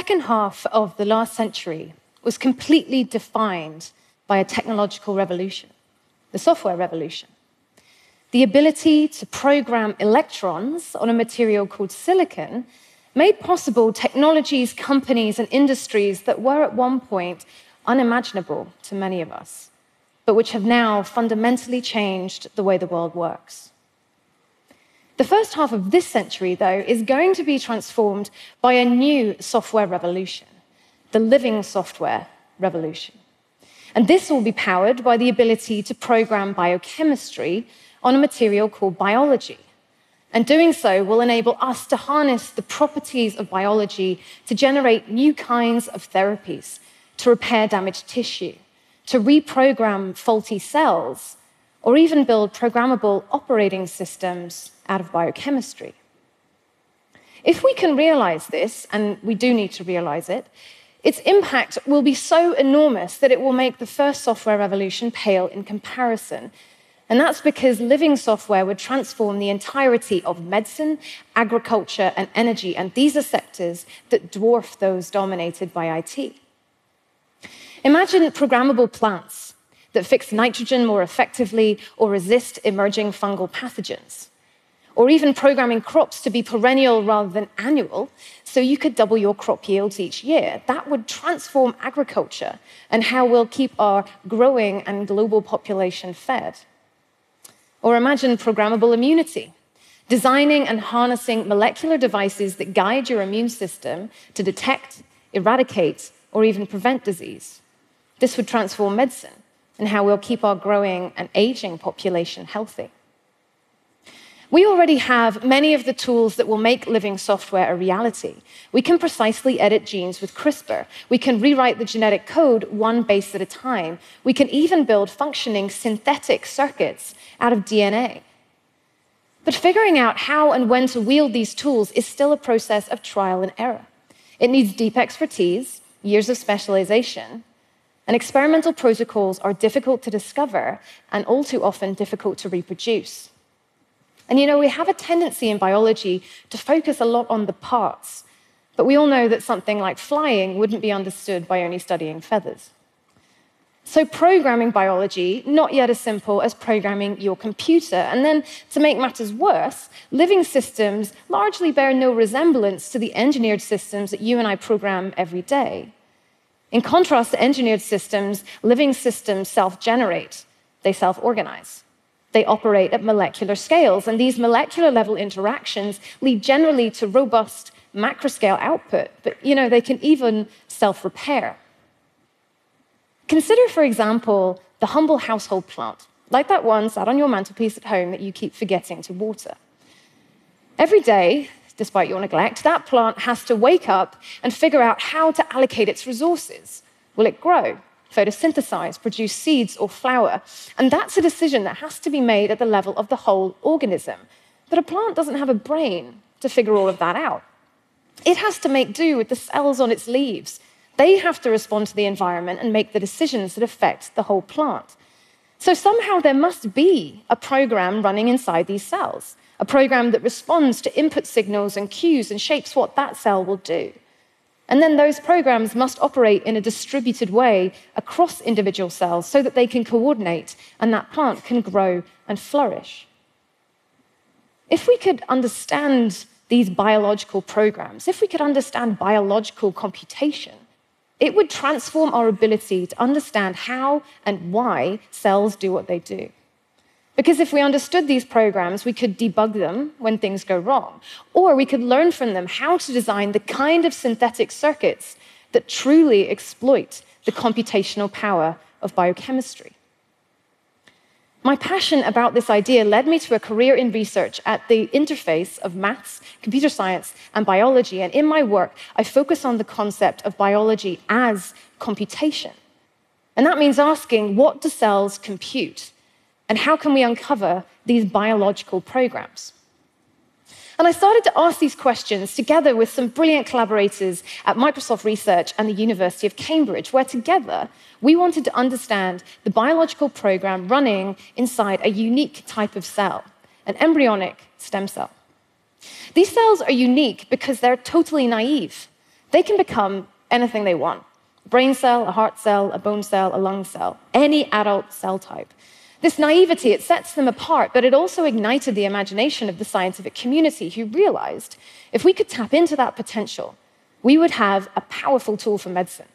second half of the last century was completely defined by a technological revolution, the software revolution. The ability to program electrons on a material called silicon made possible technologies, companies, and industries that were at one point unimaginable to many of us, but which have now fundamentally changed the way the world works. The first half of this century, though, is going to be transformed by a new software revolution, the living software revolution. And this will be powered by the ability to program biochemistry on a material called biology. And doing so will enable us to harness the properties of biology to generate new kinds of therapies, to repair damaged tissue, to reprogram faulty cells, or even build programmable operating systems out of biochemistry. If we can realize this, and we do need to realize it, its impact will be so enormous that it will make the first software revolution pale in comparison. And that's because living software would transform the entirety of medicine, agriculture, and energy. And these are sectors that dwarf those dominated by IT. Imagine programmable plants that fix nitrogen more effectively or resist emerging fungal pathogens or even programming crops to be perennial rather than annual, so you could double your crop yields each year. That would transform agriculture and how we'll keep our growing and global population fed. Or imagine programmable immunity, designing and harnessing molecular devices that guide your immune system to detect, eradicate, or even prevent disease. This would transform medicine and how we'll keep our growing and aging population healthy. We already have many of the tools that will make living software a reality. We can precisely edit genes with CRISPR. We can rewrite the genetic code one base at a time. We can even build functioning synthetic circuits out of DNA. But figuring out how and when to wield these tools is still a process of trial and error. It needs deep expertise, years of specialization, and experimental protocols are difficult to discover and all too often difficult to reproduce. And you know, we have a tendency in biology to focus a lot on the parts, but we all know that something like flying wouldn't be understood by only studying feathers. So, programming biology, not yet as simple as programming your computer. And then, to make matters worse, living systems largely bear no resemblance to the engineered systems that you and I program every day. In contrast to engineered systems, living systems self generate, they self organize. They operate at molecular scales, and these molecular level interactions lead generally to robust macroscale output, but you know, they can even self repair. Consider, for example, the humble household plant, like that one sat on your mantelpiece at home that you keep forgetting to water. Every day, despite your neglect, that plant has to wake up and figure out how to allocate its resources. Will it grow? photosynthesize, produce seeds or flower. And that's a decision that has to be made at the level of the whole organism. But a plant doesn't have a brain to figure all of that out. It has to make do with the cells on its leaves. They have to respond to the environment and make the decisions that affect the whole plant. So somehow there must be a program running inside these cells, a program that responds to input signals and cues and shapes what that cell will do. And then those programs must operate in a distributed way across individual cells so that they can coordinate and that plant can grow and flourish. If we could understand these biological programs, if we could understand biological computation, it would transform our ability to understand how and why cells do what they do. Because if we understood these programs, we could debug them when things go wrong, or we could learn from them how to design the kind of synthetic circuits that truly exploit the computational power of biochemistry. My passion about this idea led me to a career in research at the interface of maths, computer science, and biology. And in my work, I focus on the concept of biology as computation. And that means asking what do cells compute? And how can we uncover these biological programs? And I started to ask these questions together with some brilliant collaborators at Microsoft Research and the University of Cambridge, where together we wanted to understand the biological program running inside a unique type of cell, an embryonic stem cell. These cells are unique because they're totally naive. They can become anything they want a brain cell, a heart cell, a bone cell, a lung cell, any adult cell type. This naivety, it sets them apart, but it also ignited the imagination of the scientific community who realized if we could tap into that potential, we would have a powerful tool for medicine.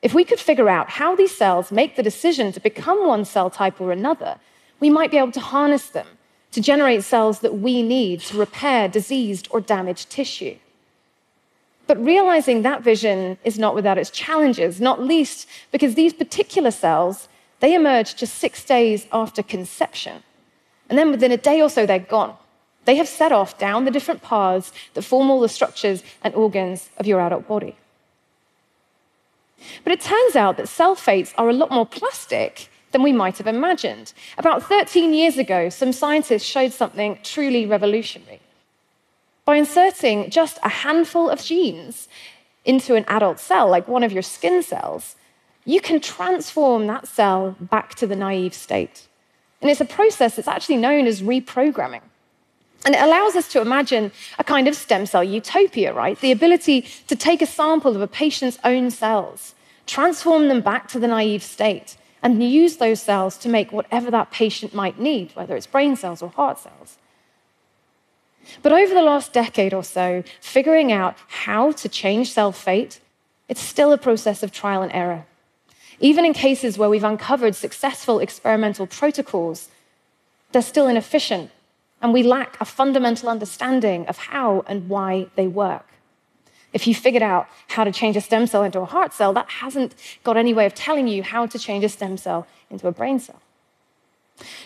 If we could figure out how these cells make the decision to become one cell type or another, we might be able to harness them to generate cells that we need to repair diseased or damaged tissue. But realizing that vision is not without its challenges, not least because these particular cells, they emerge just six days after conception. And then within a day or so, they're gone. They have set off down the different paths that form all the structures and organs of your adult body. But it turns out that cell fates are a lot more plastic than we might have imagined. About 13 years ago, some scientists showed something truly revolutionary. By inserting just a handful of genes into an adult cell, like one of your skin cells, you can transform that cell back to the naive state. And it's a process that's actually known as reprogramming. And it allows us to imagine a kind of stem cell utopia, right? The ability to take a sample of a patient's own cells, transform them back to the naive state, and use those cells to make whatever that patient might need, whether it's brain cells or heart cells. But over the last decade or so, figuring out how to change cell fate, it's still a process of trial and error. Even in cases where we've uncovered successful experimental protocols, they're still inefficient and we lack a fundamental understanding of how and why they work. If you figured out how to change a stem cell into a heart cell, that hasn't got any way of telling you how to change a stem cell into a brain cell.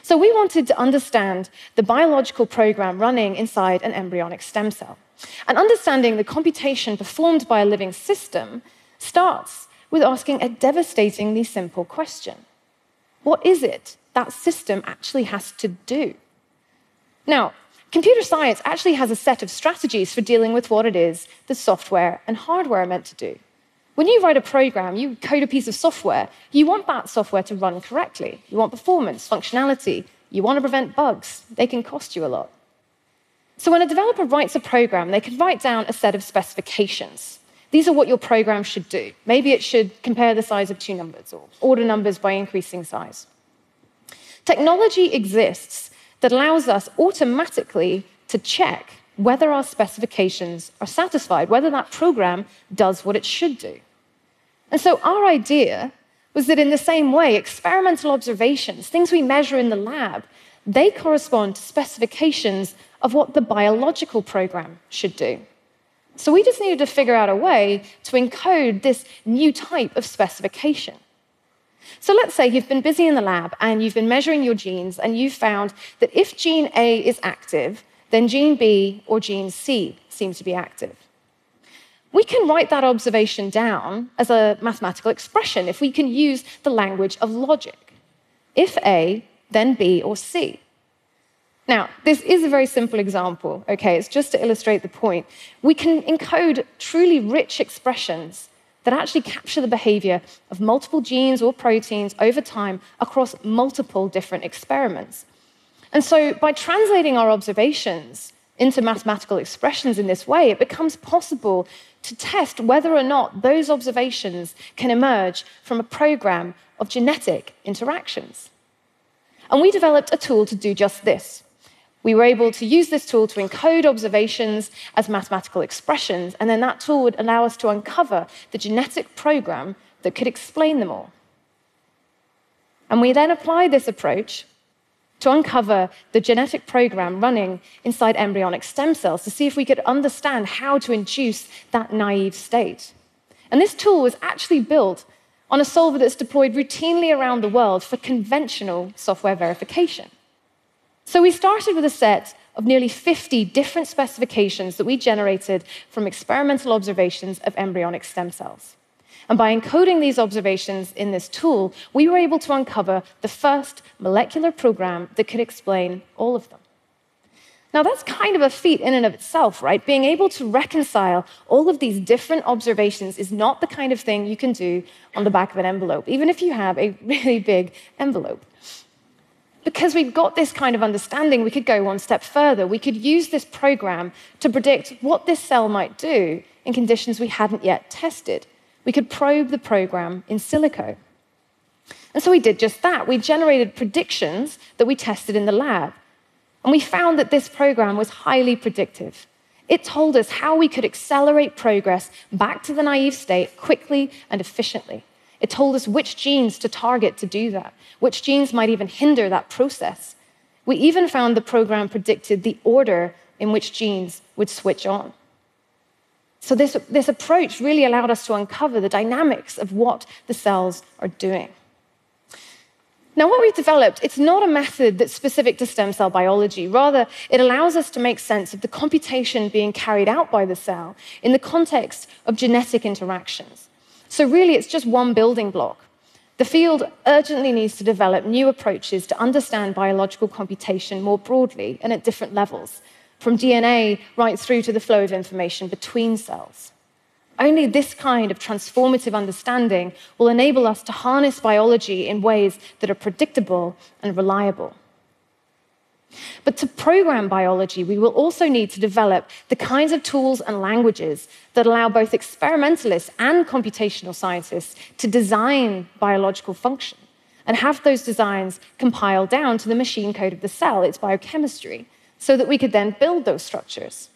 So, we wanted to understand the biological program running inside an embryonic stem cell. And understanding the computation performed by a living system starts with asking a devastatingly simple question What is it that system actually has to do? Now, computer science actually has a set of strategies for dealing with what it is the software and hardware are meant to do. When you write a program, you code a piece of software, you want that software to run correctly. You want performance, functionality, you want to prevent bugs. They can cost you a lot. So when a developer writes a program, they can write down a set of specifications. These are what your program should do. Maybe it should compare the size of two numbers or order numbers by increasing size. Technology exists that allows us automatically to check whether our specifications are satisfied, whether that program does what it should do. And so our idea was that in the same way, experimental observations, things we measure in the lab, they correspond to specifications of what the biological program should do. So we just needed to figure out a way to encode this new type of specification. So let's say you've been busy in the lab and you've been measuring your genes and you've found that if gene A is active, then gene B or gene C seems to be active. We can write that observation down as a mathematical expression if we can use the language of logic. If A, then B or C. Now, this is a very simple example, okay? It's just to illustrate the point. We can encode truly rich expressions that actually capture the behavior of multiple genes or proteins over time across multiple different experiments. And so, by translating our observations into mathematical expressions in this way, it becomes possible to test whether or not those observations can emerge from a program of genetic interactions. And we developed a tool to do just this. We were able to use this tool to encode observations as mathematical expressions, and then that tool would allow us to uncover the genetic program that could explain them all. And we then applied this approach to uncover the genetic program running inside embryonic stem cells to see if we could understand how to induce that naive state. And this tool was actually built on a solver that's deployed routinely around the world for conventional software verification. So we started with a set of nearly 50 different specifications that we generated from experimental observations of embryonic stem cells. And by encoding these observations in this tool, we were able to uncover the first molecular program that could explain all of them. Now, that's kind of a feat in and of itself, right? Being able to reconcile all of these different observations is not the kind of thing you can do on the back of an envelope, even if you have a really big envelope because we've got this kind of understanding, we could go one step further. We could use this program to predict what this cell might do in conditions we hadn't yet tested. We could probe the program in silico. And so we did just that. We generated predictions that we tested in the lab. And we found that this program was highly predictive. It told us how we could accelerate progress back to the naive state quickly and efficiently. It told us which genes to target to do that, which genes might even hinder that process. We even found the program predicted the order in which genes would switch on. So, this, this approach really allowed us to uncover the dynamics of what the cells are doing. Now, what we've developed, it's not a method that's specific to stem cell biology. Rather, it allows us to make sense of the computation being carried out by the cell in the context of genetic interactions. So, really, it's just one building block. The field urgently needs to develop new approaches to understand biological computation more broadly and at different levels, from DNA right through to the flow of information between cells. Only this kind of transformative understanding will enable us to harness biology in ways that are predictable and reliable. But to program biology, we will also need to develop the kinds of tools and languages that allow both experimentalists and computational scientists to design biological function and have those designs compiled down to the machine code of the cell, its biochemistry, so that we could then build those structures.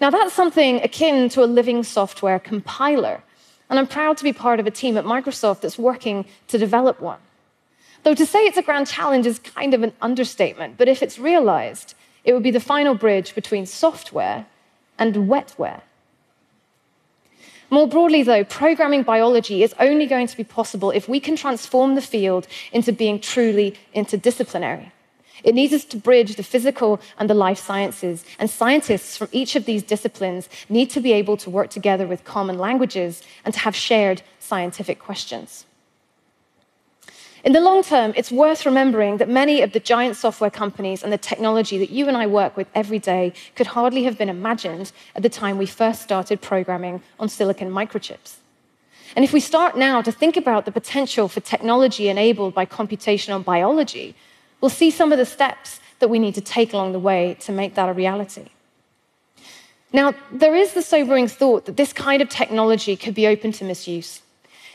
Now, that's something akin to a living software compiler. And I'm proud to be part of a team at Microsoft that's working to develop one. Though to say it's a grand challenge is kind of an understatement, but if it's realized, it would be the final bridge between software and wetware. More broadly, though, programming biology is only going to be possible if we can transform the field into being truly interdisciplinary. It needs us to bridge the physical and the life sciences, and scientists from each of these disciplines need to be able to work together with common languages and to have shared scientific questions. In the long term, it's worth remembering that many of the giant software companies and the technology that you and I work with every day could hardly have been imagined at the time we first started programming on silicon microchips. And if we start now to think about the potential for technology enabled by computational biology, we'll see some of the steps that we need to take along the way to make that a reality. Now, there is the sobering thought that this kind of technology could be open to misuse.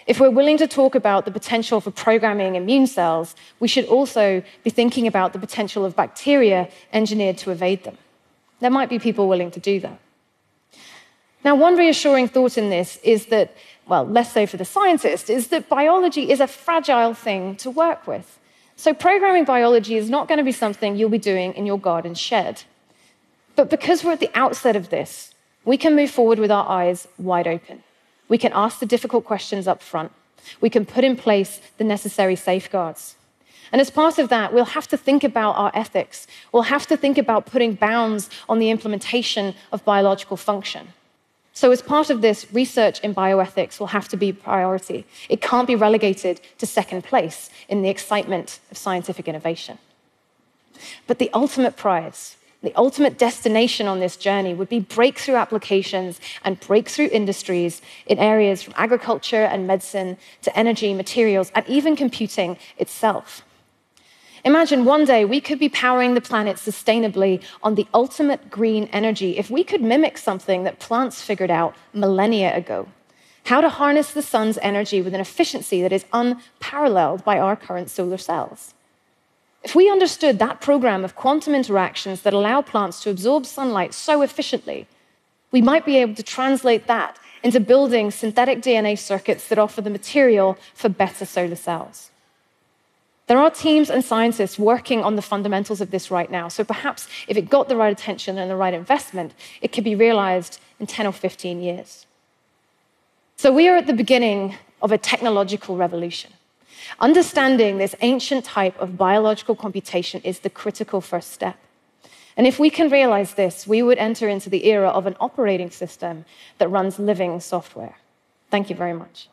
If we're willing to talk about the potential for programming immune cells, we should also be thinking about the potential of bacteria engineered to evade them. There might be people willing to do that. Now, one reassuring thought in this is that, well, less so for the scientist, is that biology is a fragile thing to work with. So, programming biology is not going to be something you'll be doing in your garden shed. But because we're at the outset of this, we can move forward with our eyes wide open. We can ask the difficult questions up front. We can put in place the necessary safeguards. And as part of that, we'll have to think about our ethics. We'll have to think about putting bounds on the implementation of biological function. So, as part of this, research in bioethics will have to be a priority. It can't be relegated to second place in the excitement of scientific innovation. But the ultimate prize, the ultimate destination on this journey would be breakthrough applications and breakthrough industries in areas from agriculture and medicine to energy, materials, and even computing itself. Imagine one day we could be powering the planet sustainably on the ultimate green energy if we could mimic something that plants figured out millennia ago how to harness the sun's energy with an efficiency that is unparalleled by our current solar cells. If we understood that program of quantum interactions that allow plants to absorb sunlight so efficiently, we might be able to translate that into building synthetic DNA circuits that offer the material for better solar cells. There are teams and scientists working on the fundamentals of this right now. So perhaps if it got the right attention and the right investment, it could be realized in 10 or 15 years. So we are at the beginning of a technological revolution. Understanding this ancient type of biological computation is the critical first step. And if we can realize this, we would enter into the era of an operating system that runs living software. Thank you very much.